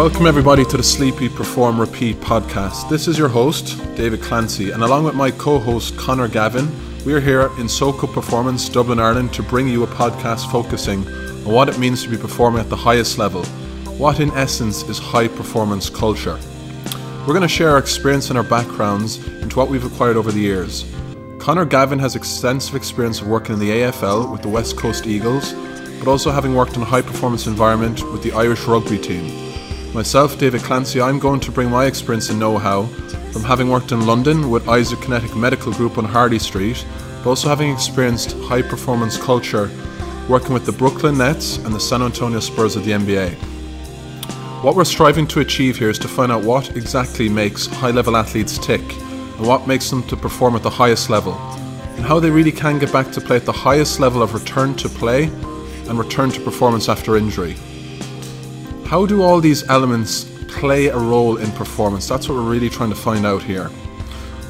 Welcome, everybody, to the Sleep Eat Perform Repeat podcast. This is your host, David Clancy, and along with my co host, Connor Gavin, we are here in SoCo Performance, Dublin, Ireland, to bring you a podcast focusing on what it means to be performing at the highest level, what in essence is high performance culture. We're going to share our experience and our backgrounds into what we've acquired over the years. Connor Gavin has extensive experience of working in the AFL with the West Coast Eagles, but also having worked in a high performance environment with the Irish rugby team. Myself, David Clancy, I'm going to bring my experience and know how from having worked in London with Isokinetic Medical Group on Harley Street, but also having experienced high performance culture working with the Brooklyn Nets and the San Antonio Spurs of the NBA. What we're striving to achieve here is to find out what exactly makes high level athletes tick and what makes them to perform at the highest level, and how they really can get back to play at the highest level of return to play and return to performance after injury. How do all these elements play a role in performance? That's what we're really trying to find out here.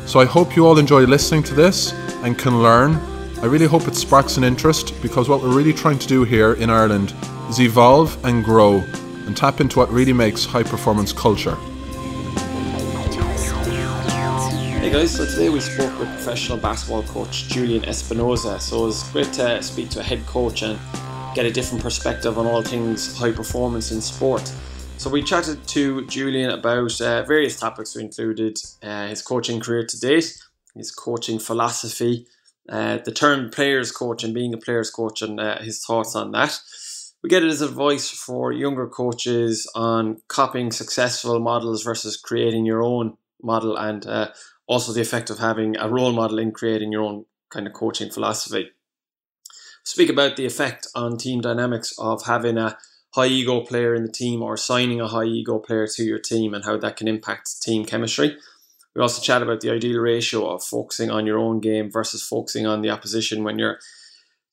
So I hope you all enjoy listening to this and can learn. I really hope it sparks an interest because what we're really trying to do here in Ireland is evolve and grow and tap into what really makes high performance culture. Hey guys, so today we spoke with professional basketball coach Julian Espinoza. So it was great to speak to a head coach and get a different perspective on all things high performance in sport. So we chatted to Julian about uh, various topics. We included uh, his coaching career to date, his coaching philosophy, uh, the term players coach and being a players coach, and uh, his thoughts on that. We get his advice for younger coaches on copying successful models versus creating your own model, and uh, also the effect of having a role model in creating your own kind of coaching philosophy speak about the effect on team dynamics of having a high ego player in the team or signing a high ego player to your team and how that can impact team chemistry. We also chat about the ideal ratio of focusing on your own game versus focusing on the opposition when you're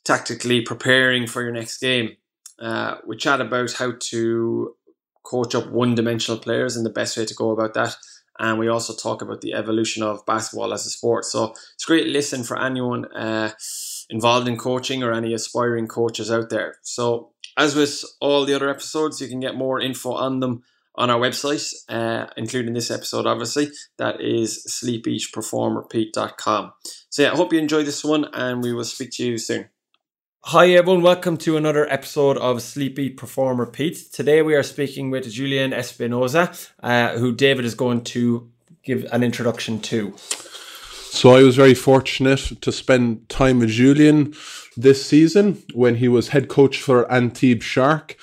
tactically preparing for your next game. Uh, we chat about how to coach up one dimensional players and the best way to go about that. And we also talk about the evolution of basketball as a sport. So it's a great listen for anyone. Uh, involved in coaching or any aspiring coaches out there. So, as with all the other episodes, you can get more info on them on our website, uh, including this episode, obviously. That is sleepeatperformrepeat.com. So, yeah, I hope you enjoy this one and we will speak to you soon. Hi, everyone. Welcome to another episode of Sleep Eat Perform Repeat. Today we are speaking with Julian Espinoza, uh, who David is going to give an introduction to. So I was very fortunate to spend time with Julian this season when he was head coach for Antibes Shark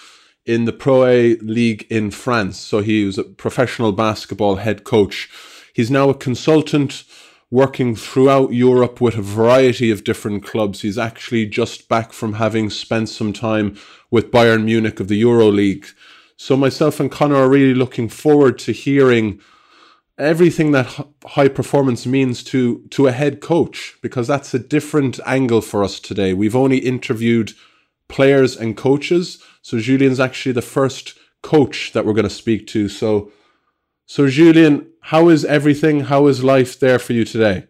in the Pro A League in France. So he was a professional basketball head coach. He's now a consultant working throughout Europe with a variety of different clubs. He's actually just back from having spent some time with Bayern Munich of the Euro League. So myself and Connor are really looking forward to hearing everything that high performance means to to a head coach because that's a different angle for us today. We've only interviewed players and coaches, so Julian's actually the first coach that we're going to speak to. So so Julian, how is everything? How is life there for you today?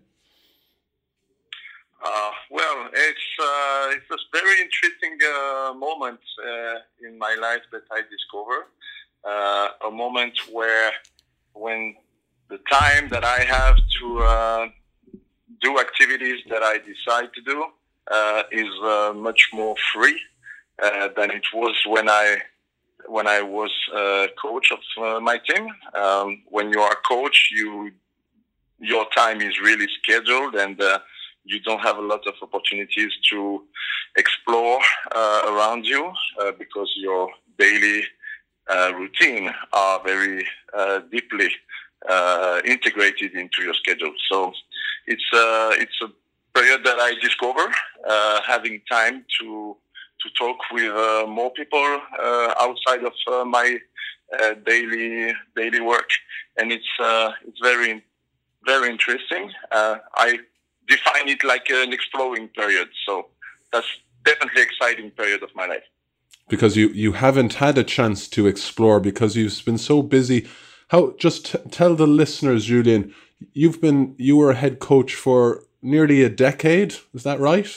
Uh, well, it's uh, it's a very interesting uh, moment uh, in my life that I discover uh, a moment where when the time that I have to uh, do activities that I decide to do uh, is uh, much more free uh, than it was when I when I was uh, coach of uh, my team. Um, when you are a coach, you your time is really scheduled and you don't have a lot of opportunities to explore around you because your daily routine are very deeply uh, integrated into your schedule. So it's uh, it's a period that I discover uh, having time to to talk with uh, more people outside of my daily daily work, and it's it's very very interesting. I define it like an exploring period. So that's definitely exciting period of my life because you you haven't had a chance to explore because you've been so busy how just t- tell the listeners, Julian, you've been you were a head coach for nearly a decade. Is that right?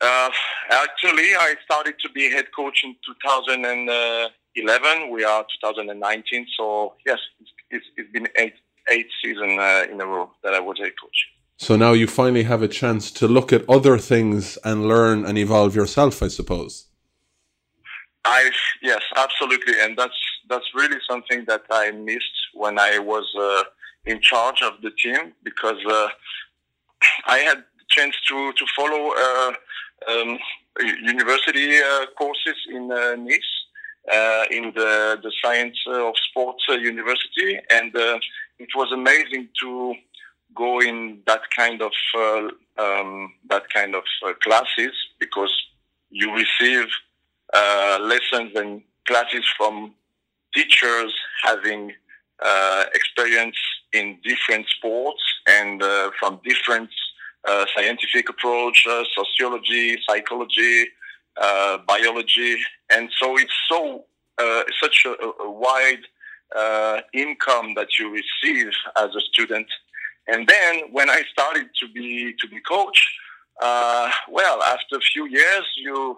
Uh, actually, I started to be head coach in 2011. 2011. We are 2019. So yes, it's, it's, it's been eight eight season uh, in a row that I was head coach. So now you finally have a chance to look at other things and learn and evolve yourself, I suppose. I yes, absolutely, and that's that's really something that I missed when I was uh, in charge of the team because uh, I had the chance to to follow uh, um, university uh, courses in uh, Nice. Uh, in the, the science of sports university, and it was amazing to go in that kind of um, that kind of classes because you receive lessons and classes from teachers having uh, experience in different sports and uh, from different uh, scientific approach, uh, sociology, psychology, uh, biology, and so it's so such a, a wide income that you receive as a student. And then when I started to be to be coach, well, after a few years, you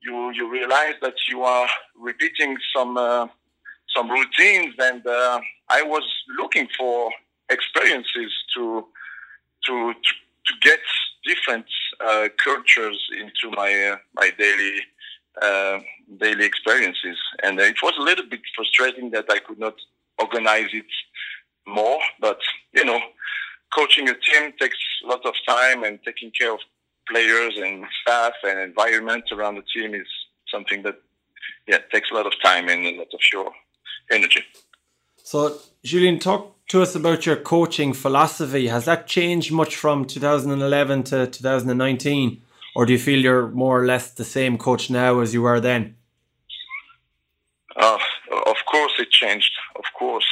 you you realize that you are repeating some uh, some routines, and uh, I was looking for experiences to to to, to get different uh, cultures into my uh, my daily uh, daily experiences, and it was a little bit frustrating that I could not organize it more, but you know. Coaching a team takes a lot of time and taking care of players and staff and environment around the team is something that yeah takes a lot of time and a lot of your energy. So, Julian, talk to us about your coaching philosophy. Has that changed much from 2011 to 2019, or do you feel you're more or less the same coach now as you were then? Uh, of course, it changed. Of course,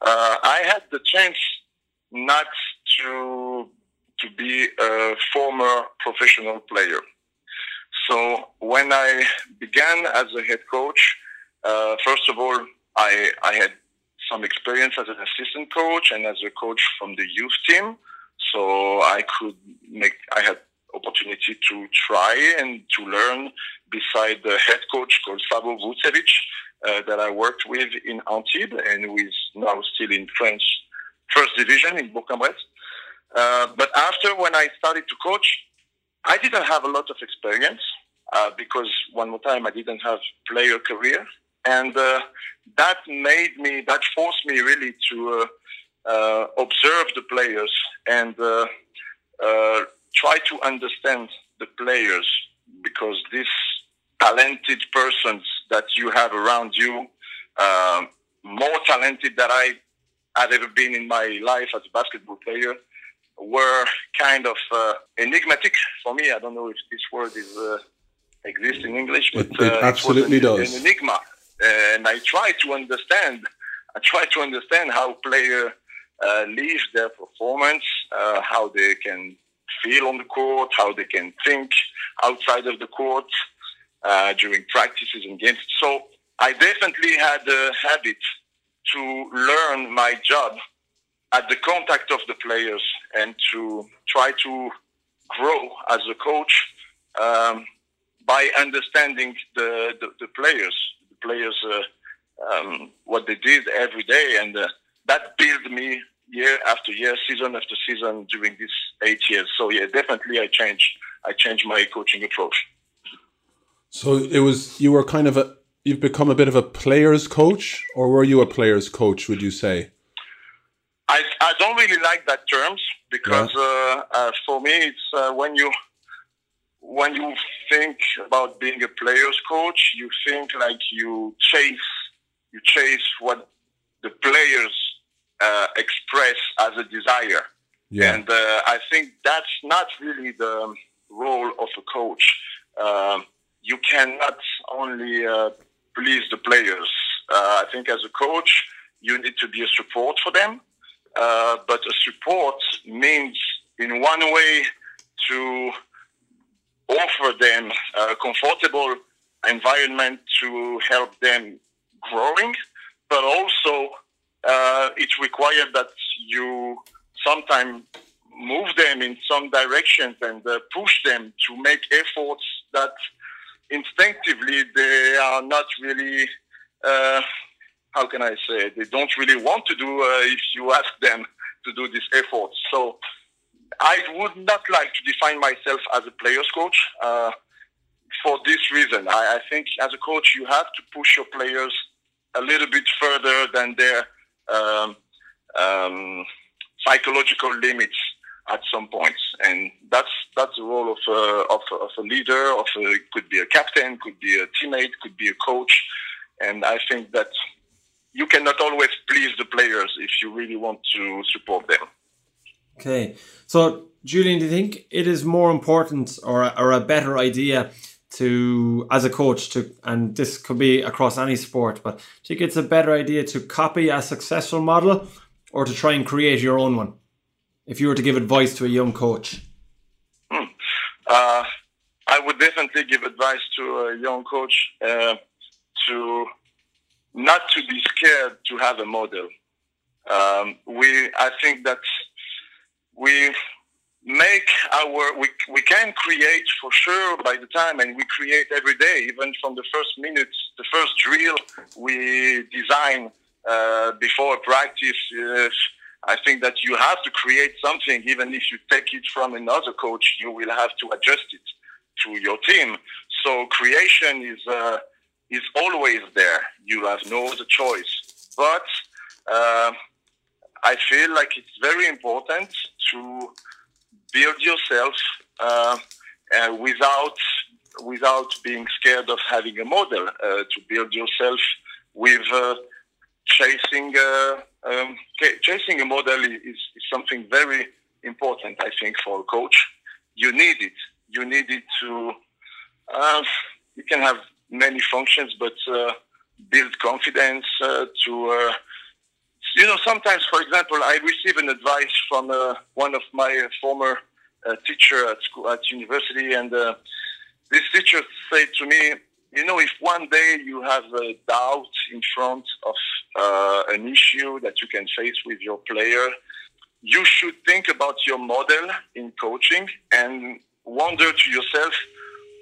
uh, I had the chance not to to be a former professional player. So when I began as a head coach, uh, first of all, I, I had some experience as an assistant coach and as a coach from the youth team. So I could make, I had opportunity to try and to learn beside the head coach called Savo Vucevic uh, that I worked with in Antibes and who is now still in French first division in Bourg-en-Bresse. Uh, but after when I started to coach, I didn't have a lot of experience uh, because one more time I didn't have player career, and uh, that made me that forced me really to uh, uh, observe the players and try to understand the players because these talented persons that you have around you, more talented than I had ever been in my life as a basketball player were kind of uh, enigmatic for me. I don't know if this word is uh, exists in English, but it, it uh, absolutely it does. An enigma, and I try to understand. I try to understand how player uh, live their performance, uh, how they can feel on the court, how they can think outside of the court uh, during practices and games. So I definitely had a habit to learn my job at the contact of the players and to try to grow as a coach um, by understanding the, the, the, players, players, uh, um, what they did every day. And uh, that built me year after year, season after season during these eight years. So yeah, definitely I changed, I changed my coaching approach. So it was, you were kind of a, you've become a bit of a player's coach or were you a player's coach, would you say? I, I don't really like that terms because yeah. uh, uh, for me it's uh, when you when you think about being a player's coach, you think like you chase you chase what the players uh, express as a desire, yeah. and uh, I think that's not really the role of a coach. Um, you cannot only uh, please the players. I think as a coach, you need to be a support for them uh, but a support means, in one way, to offer them a comfortable environment to help them growing, but also uh, it requires that you sometimes move them in some directions and uh, push them to make efforts that instinctively they are not really uh, how can I say, they don't really want to do uh, if you ask them to do this effort. So I would not like to define myself as a player's coach uh, for this reason. I, I, think as a coach, you have to push your players a little bit further than their um, um, psychological limits at some points, and that's that's the role of a, of, of a leader. Of a, could be a captain, could be a teammate, could be a coach, and I think that you cannot always please the players if you really want to support them. Okay, so Julian, do you think it is more important or a, or a better idea to, as a coach, to, and this could be across any sport, but do you think it's a better idea to copy a successful model or to try and create your own one? If you were to give advice to a young coach, hmm. uh, I would definitely give advice to a young coach uh, to not to be scared to have a model. Um, we, I think that we make our we, we can create for sure by the time and we create every day even from the first minutes the first drill we design uh, before practice uh, i think that you have to create something even if you take it from another coach you will have to adjust it to your team. So creation is uh, is always there. You have no other choice. But uh, I feel like it's very important to build yourself uh, uh, without without being scared of having a model. Uh, to build yourself with uh, chasing uh, um, chasing a model is, is, something very important. I think for a coach, you need it. You need it to. You can have many functions, but build confidence to you know, sometimes, for example, I receive an advice from uh, one of my uh, former uh, teacher at school, at university, and uh, this teacher said to me, you know, if one day you have a doubt in front of uh, an issue that you can face with your player, you should think about your model in coaching and wonder to yourself,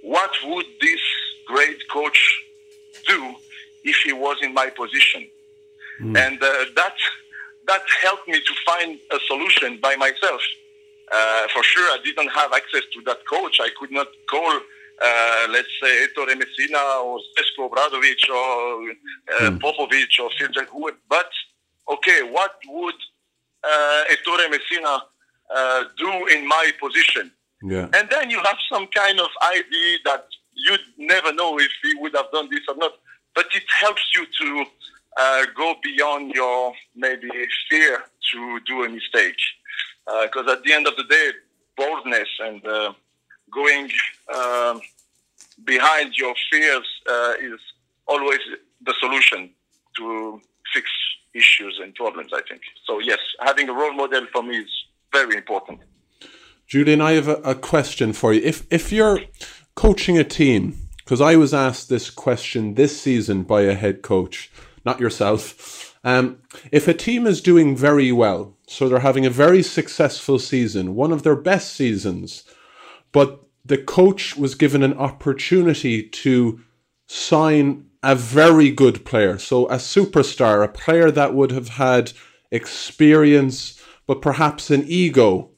what would this great coach do if he was in my position? Mm. And uh, that that helped me to find a solution by myself. Uh, for sure, I didn't have access to that coach. I could not call, uh, let's say, Ettore Messina or Zeljko Obradovic or uh, mm. Popovich or Phil. But okay, what would uh, Ettore Messina uh, do in my position? Yeah. And then you have some kind of idea that you'd never know if he would have done this or not. But it helps you to uh, go beyond your maybe fear to do a mistake. Because uh, at the end of the day, boldness and uh, going um, behind your fears uh, is always the solution to fix issues and problems, I think. So, yes, having a role model for me is very important. Julian, I have a, a question for you. If, if you're coaching a team, because I was asked this question this season by a head coach not yourself. Um, if a team is doing very well, so they're having a very successful season, one of their best seasons, but the coach was given an opportunity to sign a very good player, so a superstar, a player that would have had experience, but perhaps an ego.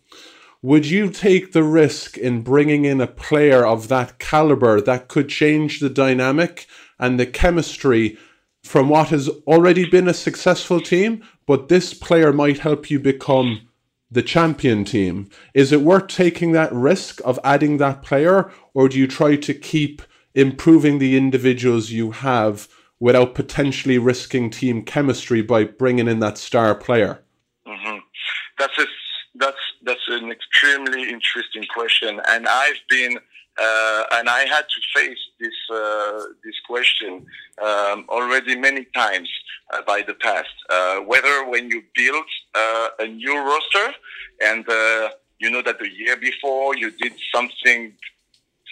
Would you take the risk in bringing in a player of that caliber that could change the dynamic and the chemistry from what has already been a successful team, but this player might help you become the champion team. Is it worth taking that risk of adding that player, or do you try to keep improving the individuals you have without potentially risking team chemistry by bringing in that star player? Mm-hmm. That's a, that's that's an extremely interesting question, and I've been uh, and I had to face this uh, this question um, already many times uh, by the past. Uh, whether when you build uh, a new roster and uh, you know that the year before you did something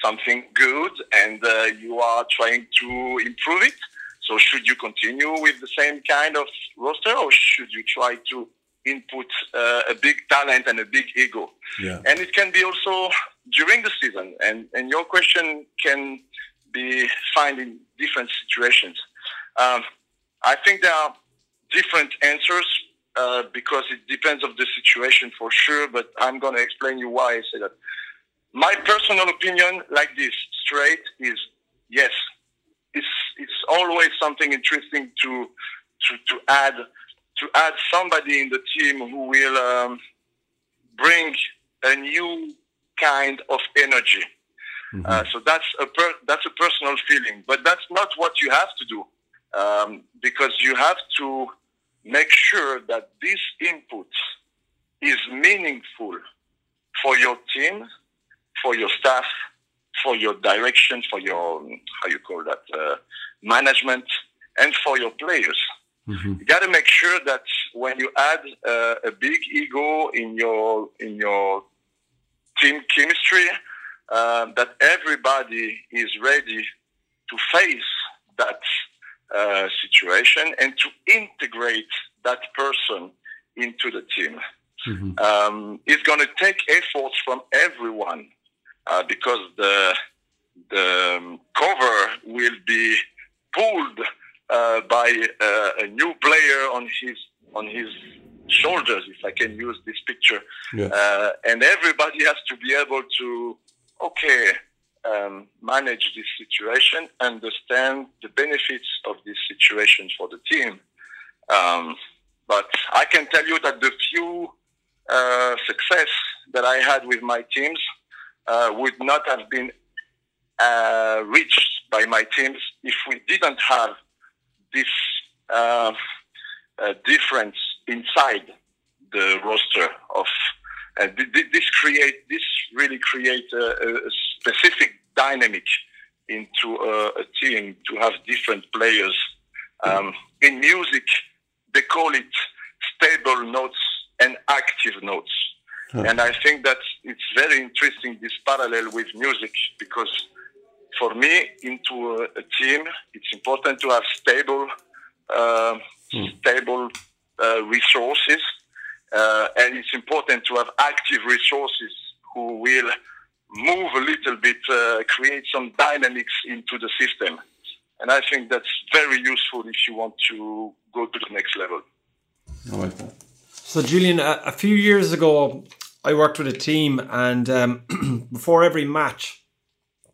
something good and you are trying to improve it. So should you continue with the same kind of roster or should you try to input uh, a big talent and a big ego. Yeah. And it can be also during the season. And, and your question can be found in different situations. Um, I think there are different answers uh, because it depends of the situation for sure. But I'm going to explain you why I say that. My personal opinion, like this, straight, is yes. It's it's always something interesting to to to add add somebody in the team who will um, bring a new kind of energy. Mm-hmm. Uh, so that's a per- that's a personal feeling, but that's not what you have to do um, because you have to make sure that this input is meaningful for your team, for your staff, for your direction, for your how you call that uh, management, and for your players. Mm-hmm. You got to make sure that when you add uh, a big ego in your in your team chemistry, uh, that everybody is ready to face that uh, situation and to integrate that person into the team. Mm-hmm. Um, it's going to take efforts from everyone uh, because the the um, cover will be pulled by uh, a new player on his on his shoulders, if I can use this picture, yeah. Uh, and everybody has to be able to okay um, manage this situation, understand the benefits of this situation for the team. Um, but I can tell you that the few uh, success that I had with my teams uh, would not have been uh, reached by my teams if we didn't have this uh, uh, difference inside the roster of uh, this create this really create a, a specific dynamic into a, a, team to have different players. Um, in music, they call it stable notes and active notes. And I think that it's very interesting this parallel with music because for me, into a, a team, it's important to have stable, uh, hmm. stable uh, resources, uh, and it's important to have active resources who will move a little bit, uh, create some dynamics into the system. And I think that's very useful if you want to go to the next level. I like that. So, Julian, a, a few years ago, I worked with a team, and um, before every match,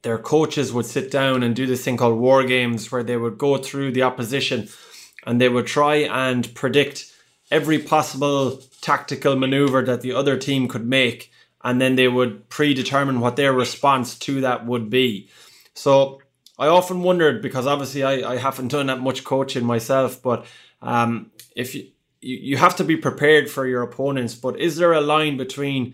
their coaches would sit down and do this thing called war games, where they would go through the opposition and they would try and predict every possible tactical maneuver that the other team could make and then they would predetermine what their response to that would be. So I often wondered because obviously I, I haven't done that much coaching myself, but um, if you, you have to be prepared for your opponents, but is there a line between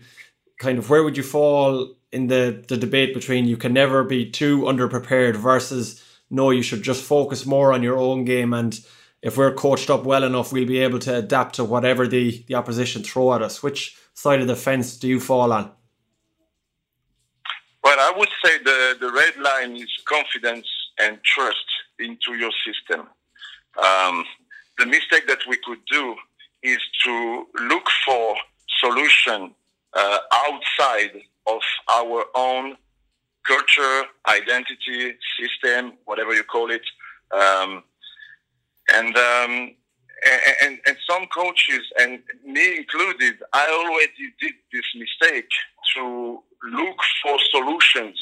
kind of where would you fall in the, the debate between you can never be too underprepared versus no, you should just focus more on your own game and if we're coached up well enough, we'll be able to adapt to whatever the, the opposition throw at us. Which side of the fence do you fall on? Well, I would say the, the red line is confidence and trust into your system. Um, the mistake that we could do is to look for solution uh, outside of our own culture, identity, system, whatever you call it. Um, and um, and, and some coaches, and me included, I already did this mistake to look for solutions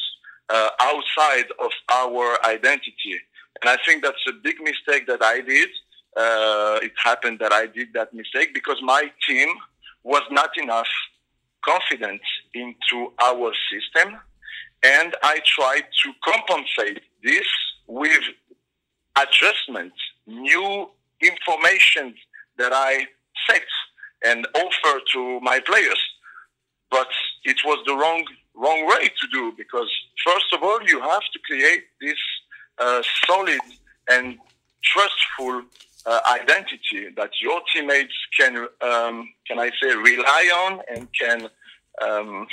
uh, outside of our identity. And I think that's a big mistake that I did. Uh, it happened that I did that mistake because my team was not enough confident into our system. And I tried to compensate this with adjustments, new information that I set and offer to my players. But it was the wrong wrong way to do because first of all you have to create this uh, solid and trustful uh, identity that your teammates can um, can I say rely on and can um,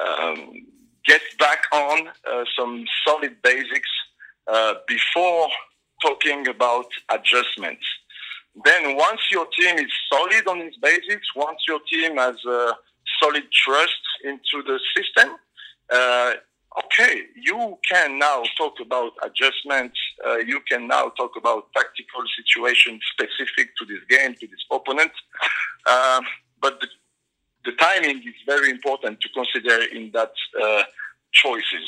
um, get back on uh, some solid basics uh, before talking about adjustments. Then once your team is solid on its basics, once your team has a solid trust into the system, uh, okay, you can now talk about adjustments. Uh, you can now talk about tactical situations specific to this game, to this opponent. Um, but the, the, timing is very important to consider in that uh, choices.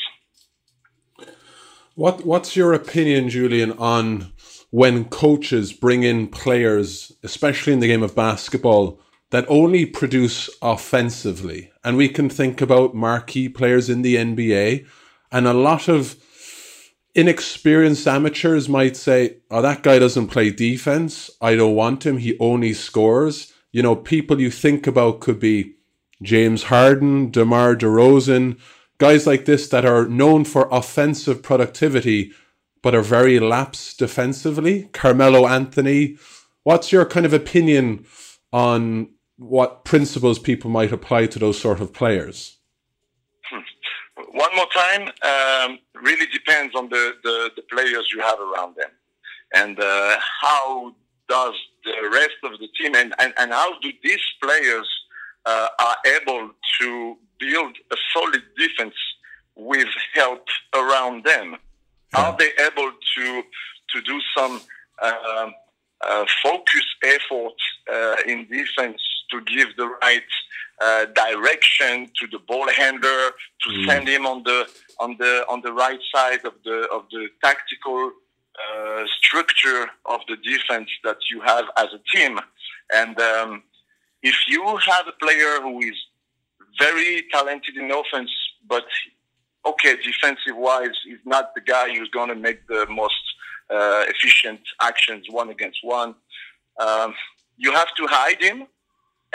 What What's your opinion, Julian, on when coaches bring in players, especially in the game of basketball, that only produce offensively. And we can think about marquee players in the NBA, and a lot of inexperienced amateurs might say, Oh, that guy doesn't play defense. I don't want him. He only scores. You know, people you think about could be James Harden, DeMar DeRozan, guys like this that are known for offensive productivity but are very lapsed defensively. Carmelo Anthony. What's your kind of opinion on what principles people might apply to those sort of players? One more time, um, really depends on the, the, the, players you have around them. And uh, how does the rest of the team and, and, and how do these players uh, are able to build a solid defense with help around them? Are they able to to do some uh, uh, focus effort uh, in defense to give the right uh, direction to the ball handler to mm. send him on the on the on the right side of the of the tactical uh, structure of the defense that you have as a team and um, if you have a player who is very talented in offense but okay, defensive wise, he's not the guy who's going to make the most uh, efficient actions one against one. Um, you have to hide him,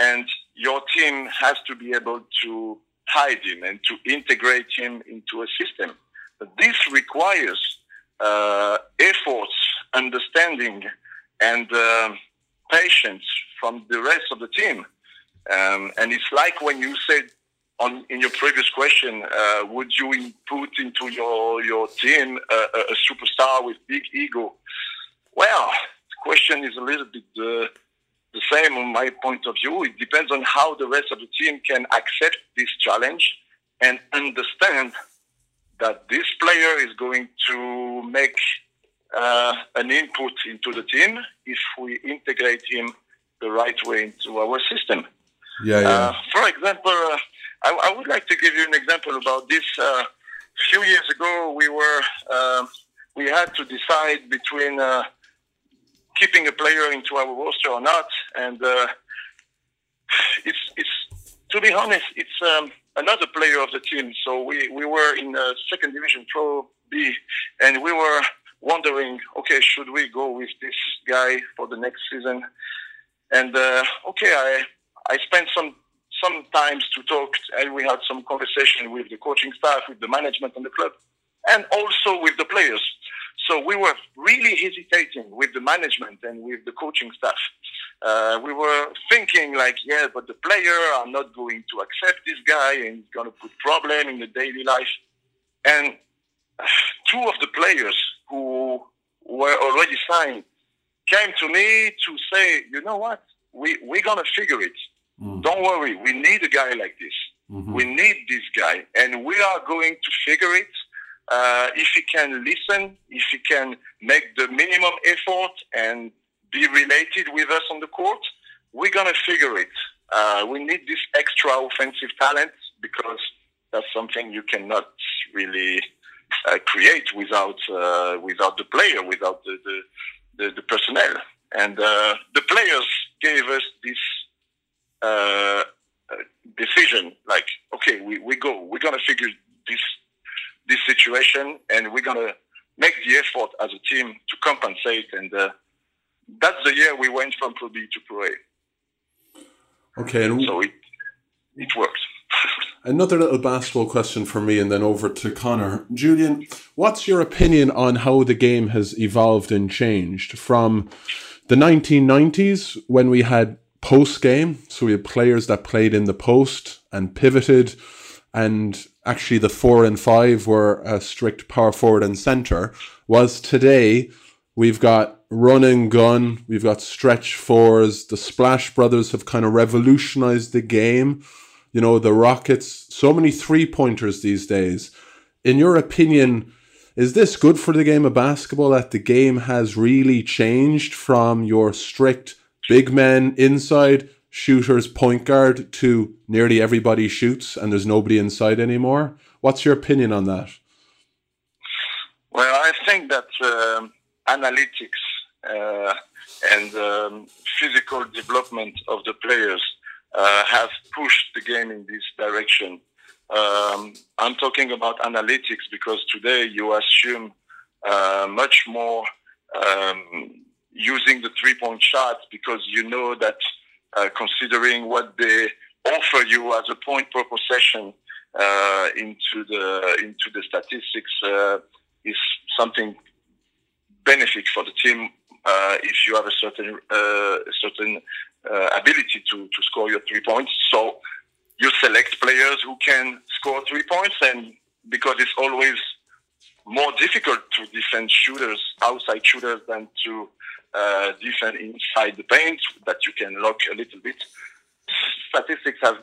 and your team has to be able to hide him and to integrate him into a system. But this requires uh, efforts, understanding, and uh, patience from the rest of the team. Um, and it's like when you said on in your previous question, uh, would you put into your your team a, a, superstar with big ego? Well, the question is a little bit uh, the same on my point of view. It depends on how the rest of the team can accept this challenge and understand that this player is going to make uh, an input into the team if we integrate him the right way into our system. Yeah, yeah. Uh, for example, uh, I, I, would like to give you an example about this. Uh, a few years ago, we were uh, we had to decide between uh, keeping a player into our roster or not, and uh, it's it's to be honest, it's um, another player of the team. So we we were in the second division Pro B, and we were wondering, okay, should we go with this guy for the next season? And uh, okay, I I spent some sometimes to talk, and we had some conversation with the coaching staff, with the management and the club, and also with the players. So we were really hesitating with the management and with the coaching staff. Uh, we were thinking like, yeah, but the player are not going to accept this guy and he's going to put problem in the daily life. And two of the players who were already signed came to me to say, you know what, we, we're going to figure it. Mm. Don't worry, we need a guy like this. Mm-hmm. We need this guy, and we are going to figure it. Uh, if he can listen, if he can make the minimum effort and be related with us on the court, we're gonna figure it. Uh, we need this extra offensive talent because that's something you cannot really uh, create without uh, without the player, without the the, the, the personnel. And uh, the players gave us this uh, decision like okay we, we go we're gonna figure this this situation and we're gonna make the effort as a team to compensate and uh, that's the year we went from Pro B to Pro A. Okay, and so it it works. Another little basketball question for me, and then over to Connor. Julian, what's your opinion on how the game has evolved and changed from the 1990s when we had post game. So we had players that played in the post and pivoted, and actually the four and five were a strict power forward and center. Was today we've got run and gun, we've got stretch fours. The Splash Brothers have kind of revolutionized the game. You know, the Rockets, so many three pointers these days. in your opinion, is this good for the game of basketball that the game has really changed from your strict big men inside shooters point guard to nearly everybody shoots and there's nobody inside anymore? What's your opinion on that? Well, I think that uh, analytics uh, and um, physical development of the players uh, have pushed the game in this direction. Um, I'm talking about analytics because today you assume uh, much more um, using the three point shot because you know that uh, considering what they offer you as a point per possession uh, into the into the statistics uh, is something benefit for the team uh, if you have a certain uh, certain ability to, to score your three points. So you select players who can score three points, and because it's always more difficult to defend shooters, outside shooters, than to uh, defend inside the paint, that you can lock a little bit. Statistics have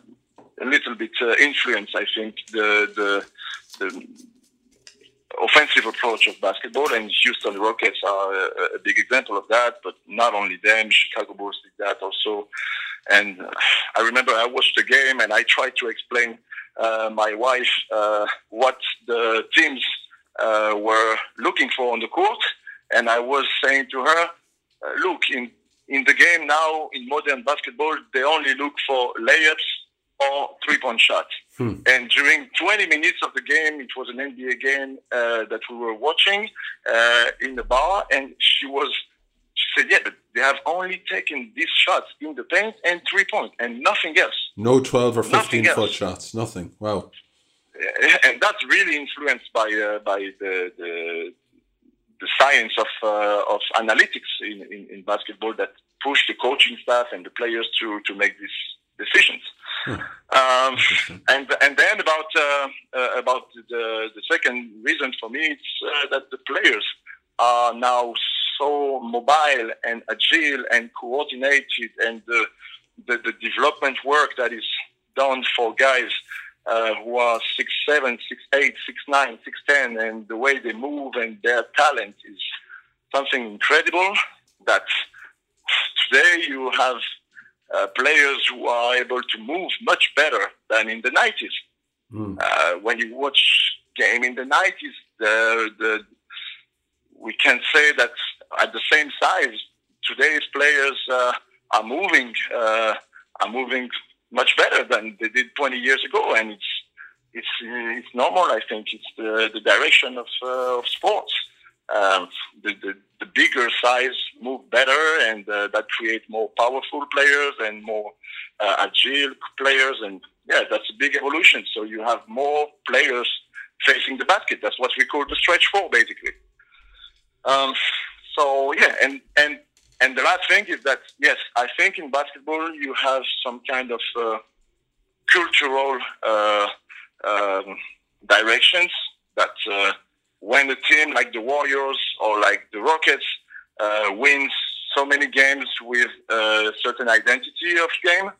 a little bit uh, influence, I think, the, the, the offensive approach of basketball, and Houston Rockets are a, a, big example of that. But not only them, Chicago Bulls did that also. And I remember I watched the game and I tried to explain uh, my wife uh, what the teams uh, were looking for on the court, and I was saying to her, uh, "Look, in in the game now in modern basketball, they only look for layups or three point shots." Hmm. And during 20 minutes of the game, it was an NBA game uh, that we were watching uh, in the bar, and she was she said, "Yeah, but they have only taken these shots in the paint and three and nothing else. No 12 or 15 foot shots, nothing. Wow." And that's really influenced by uh, by the, the the science of uh, of analytics in, in, in basketball that push the coaching staff and the players to to make these decisions. Hmm. Um, and and then about uh, uh, about the the second reason for me it's uh, that the players are now so mobile and agile and coordinated, and the the, the development work that is done for guys uh, who are six seven, six eight, six nine, six ten, and the way they move and their talent is something incredible. That today you have uh, players who are able to move much better than in the 90s. Mm. Uh, when you watch game in the 90s, the, the, we can say that at the same size, today's players uh, are moving uh, are moving much better than they did 20 years ago, and it's it's it's normal. I think. It's the, the direction of, uh, of sports. Um, the, the, the, bigger size move better and uh, that create more powerful players and more uh, agile players and yeah that's a big evolution. So you have more players facing the basket. That's what we call the stretch four basically. Um, so yeah and and and the last thing is that yes i think in basketball you have some kind of uh, cultural uh, um, directions that uh, when a team like the Warriors or like the Rockets uh, wins so many games with a certain identity of game,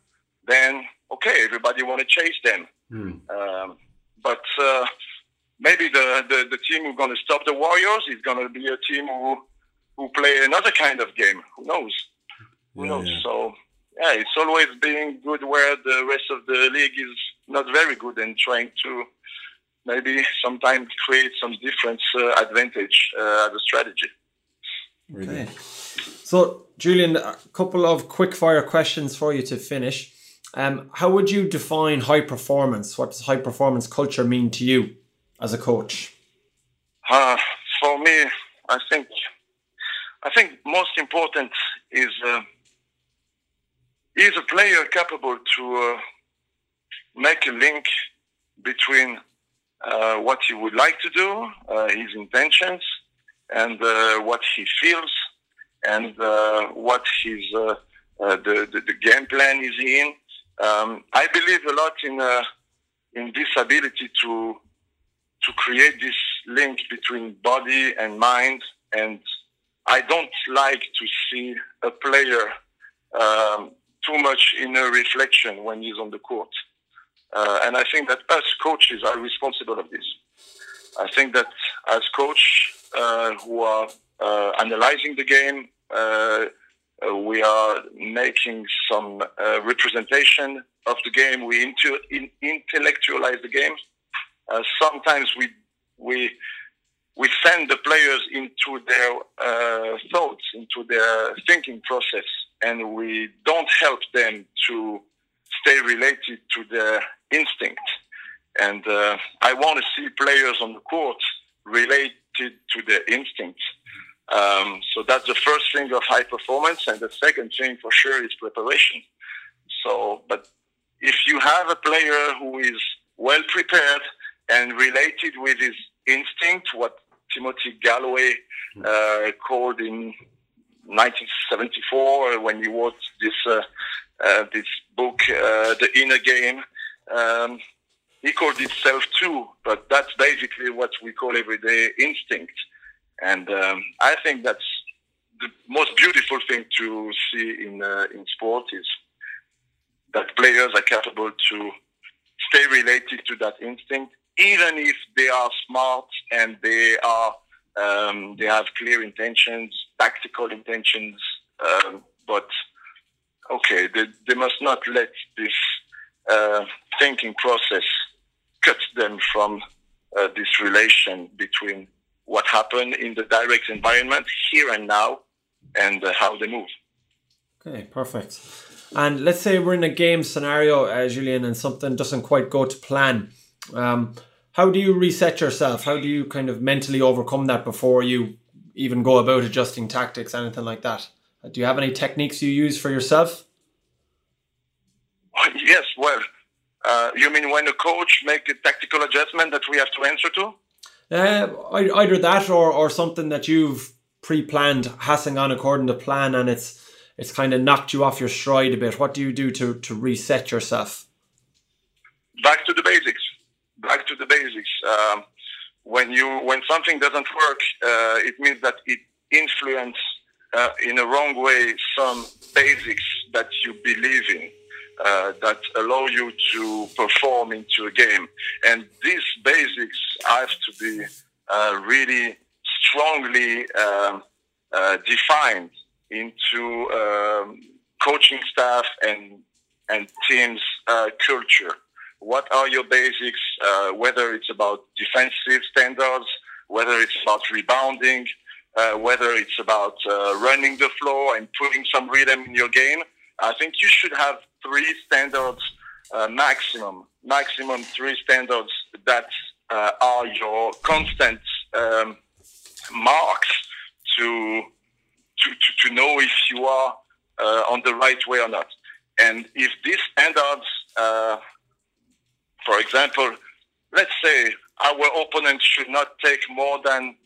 then okay, everybody want to chase them. Mm. Um, but uh, maybe the, the, the team who's going to stop the Warriors is going to be a team who who play another kind of game. Who knows? Who yeah, knows? Yeah. So yeah, it's always being good where the rest of the league is not very good and trying to maybe sometimes create some different uh, advantage uh, as a strategy. Okay. So, Julian, a couple of quick fire questions for you to finish. Um, how would you define high performance? What does high performance culture mean to you as a coach? Uh, for me, I think I think most important is uh, is a player capable to uh, make a link between uh, what he would like to do, uh, his intentions, and uh, what he feels, and what his the, the, the game plan is in. Um, I believe a lot in in this ability to to create this link between body and mind and I don't like to see a player um, too much in a reflection when he's on the court. Uh, and I think that us coaches are responsible of this. I think that as coach uh, who are uh, analyzing the game, uh, uh, we are making some uh, representation of the game. We into, in, intellectualize the game. sometimes we we we send the players into their uh, thoughts, into their thinking process, and we don't help them to stay related to their instinct. And uh, I want to see players on the court related to their instincts. Um, so that's the first thing of high performance, and the second thing for sure is preparation. So, but if you have a player who is well prepared and related with his instinct, what Timothy Gallwey uh, called in 1974 when he wrote this uh, uh, this book, uh, The Inner Game. Um, he called it self two, but that's basically what we call everyday instinct. And um, I think that's the most beautiful thing to see in uh, in sport is that players are capable to stay related to that instinct, even if they are smart and they are um, they have clear intentions, tactical intentions, um, but okay, they, they must not let this uh, thinking process cut them from uh, this relation between what happened in the direct environment here and now and uh, how they move. Okay, perfect. And let's say we're in a game scenario, uh, Julien, and something doesn't quite go to plan. Um, how do you reset yourself? How do you kind of mentally overcome that before you even go about adjusting tactics, anything like that? Do you have any techniques you use for yourself? Yes, well, uh, you mean when a coach make a tactical adjustment that we have to answer to? Uh, either that or, or something that you've pre-planned hasn't gone according to plan and it's it's kind of knocked you off your stride a bit. What do you do to, to reset yourself? Back to the basics. Back to the basics. Um, when you when something doesn't work, uh, it means that it influences uh, in a wrong way some basics that you believe in uh, that allow you to perform into a game. And these basics have to be uh, really strongly um, uh, defined into um, coaching staff and and teams uh, culture. What are your basics? Uh, whether it's about defensive standards, whether it's about rebounding, uh, whether it's about running the floor and putting some rhythm in your game. I think you should have three standards uh, maximum, maximum three standards that uh, are your constant um, marks to, to, to, to know if you are uh, on the right way or not. And if these standards, uh, for example, let's say our opponent should not take more than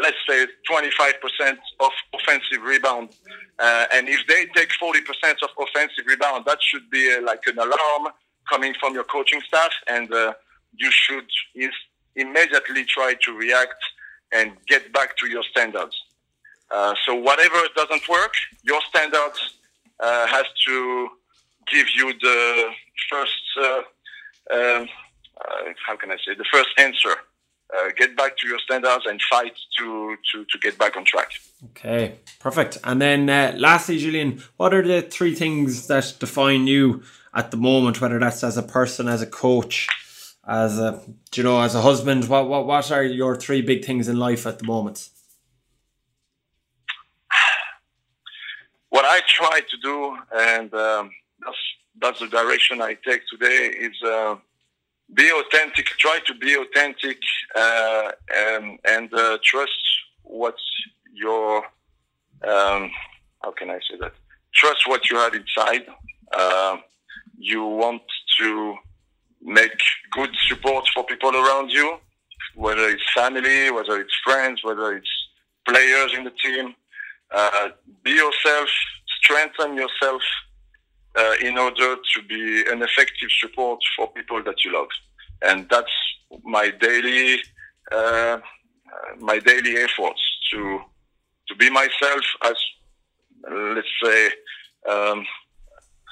let's say 25% of offensive rebound. Uh, and if they take 40% of offensive rebound, that should be uh, like an alarm coming from your coaching staff. And uh, you should immediately try to react and get back to your standards. Uh, so whatever doesn't work, your standards uh, has to give you the first, uh, um, how can I say, the first answer uh, get back to your standards and fight to, to, to get back on track. Okay, perfect. And then uh, lastly, Julian, what are the three things that define you at the moment, whether that's as a person, as a coach, as a you know, as a husband? What what what are your three big things in life at the moment? What I try to do, and um, that's the direction I take today, is. Uh, be authentic. Try to be authentic uh, and, and uh, trust what your um, how can I say that? Trust what you have inside. Uh, you want to make good support for people around you, whether it's family, whether it's friends, whether it's players in the team. Uh, be yourself. Strengthen yourself uh, in order to be an effective support for people that you love. And that's my daily, uh, my daily efforts to, to be myself as, let's say, um,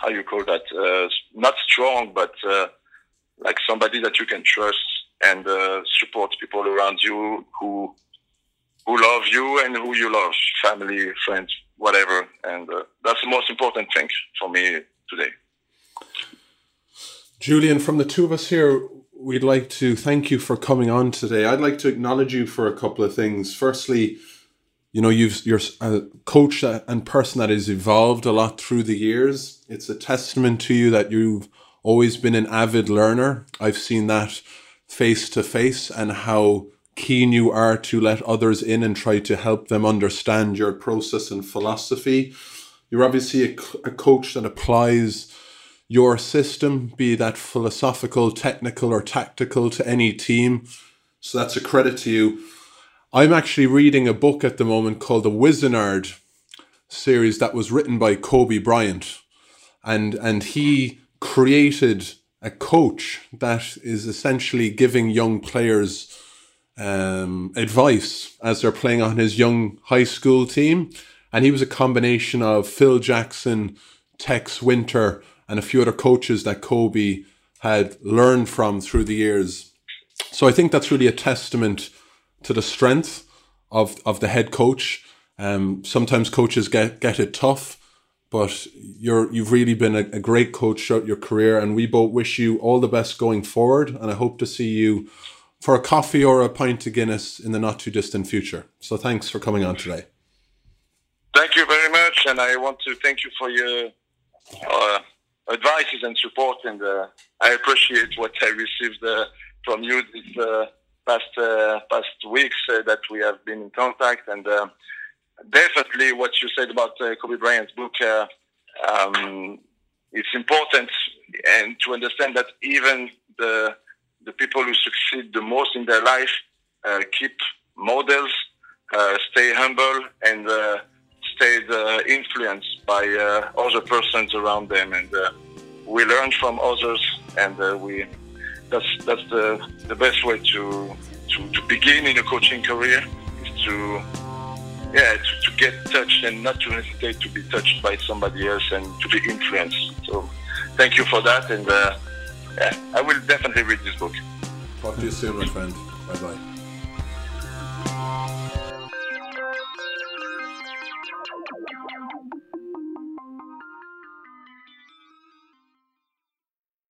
how you call that? Uh, not strong, but uh, like somebody that you can trust and uh, support people around you who who love you and who you love, family, friends, whatever. And uh, that's the most important thing for me today. Julian, from the two of us here, we'd like to thank you for coming on today. I'd like to acknowledge you for a couple of things. Firstly, you know, you've you're a coach and person that has evolved a lot through the years. It's a testament to you that you've always been an avid learner. I've seen that face to face and how keen you are to let others in and try to help them understand your process and philosophy. You're obviously a, a coach that applies your system, be that philosophical, technical, or tactical, to any team. So that's a credit to you. I'm actually reading a book at the moment called the Wizenard series that was written by Kobe Bryant. And and he created a coach that is essentially giving young players um, advice as they're playing on his young high school team. And he was a combination of Phil Jackson, Tex Winter, and a few other coaches that Kobe had learned from through the years. So I think that's really a testament to the strength of of the head coach. Um, sometimes coaches get get it tough, but you're you've really been a, a great coach throughout your career, and we both wish you all the best going forward. And I hope to see you for a coffee or a pint of Guinness in the not too distant future. So thanks for coming on today. Thank you very much, and I want to thank you for your uh, advices and support, and uh, I appreciate what I received uh, from you this uh, past uh, past weeks uh, that we have been in contact, and uh, definitely what you said about Kobe Bryant's book. Um, it's important and to understand that even the the people who succeed the most in their life keep models, stay humble, and stay uh, influenced by uh, other persons around them, and uh, we learn from others, and we that's that's the the best way to to, to begin in a coaching career is to yeah to, to get touched and not to hesitate to be touched by somebody else and to be influenced. So thank you for that, and uh, yeah, I will definitely read this book. Talk to you soon, my friend. Bye bye.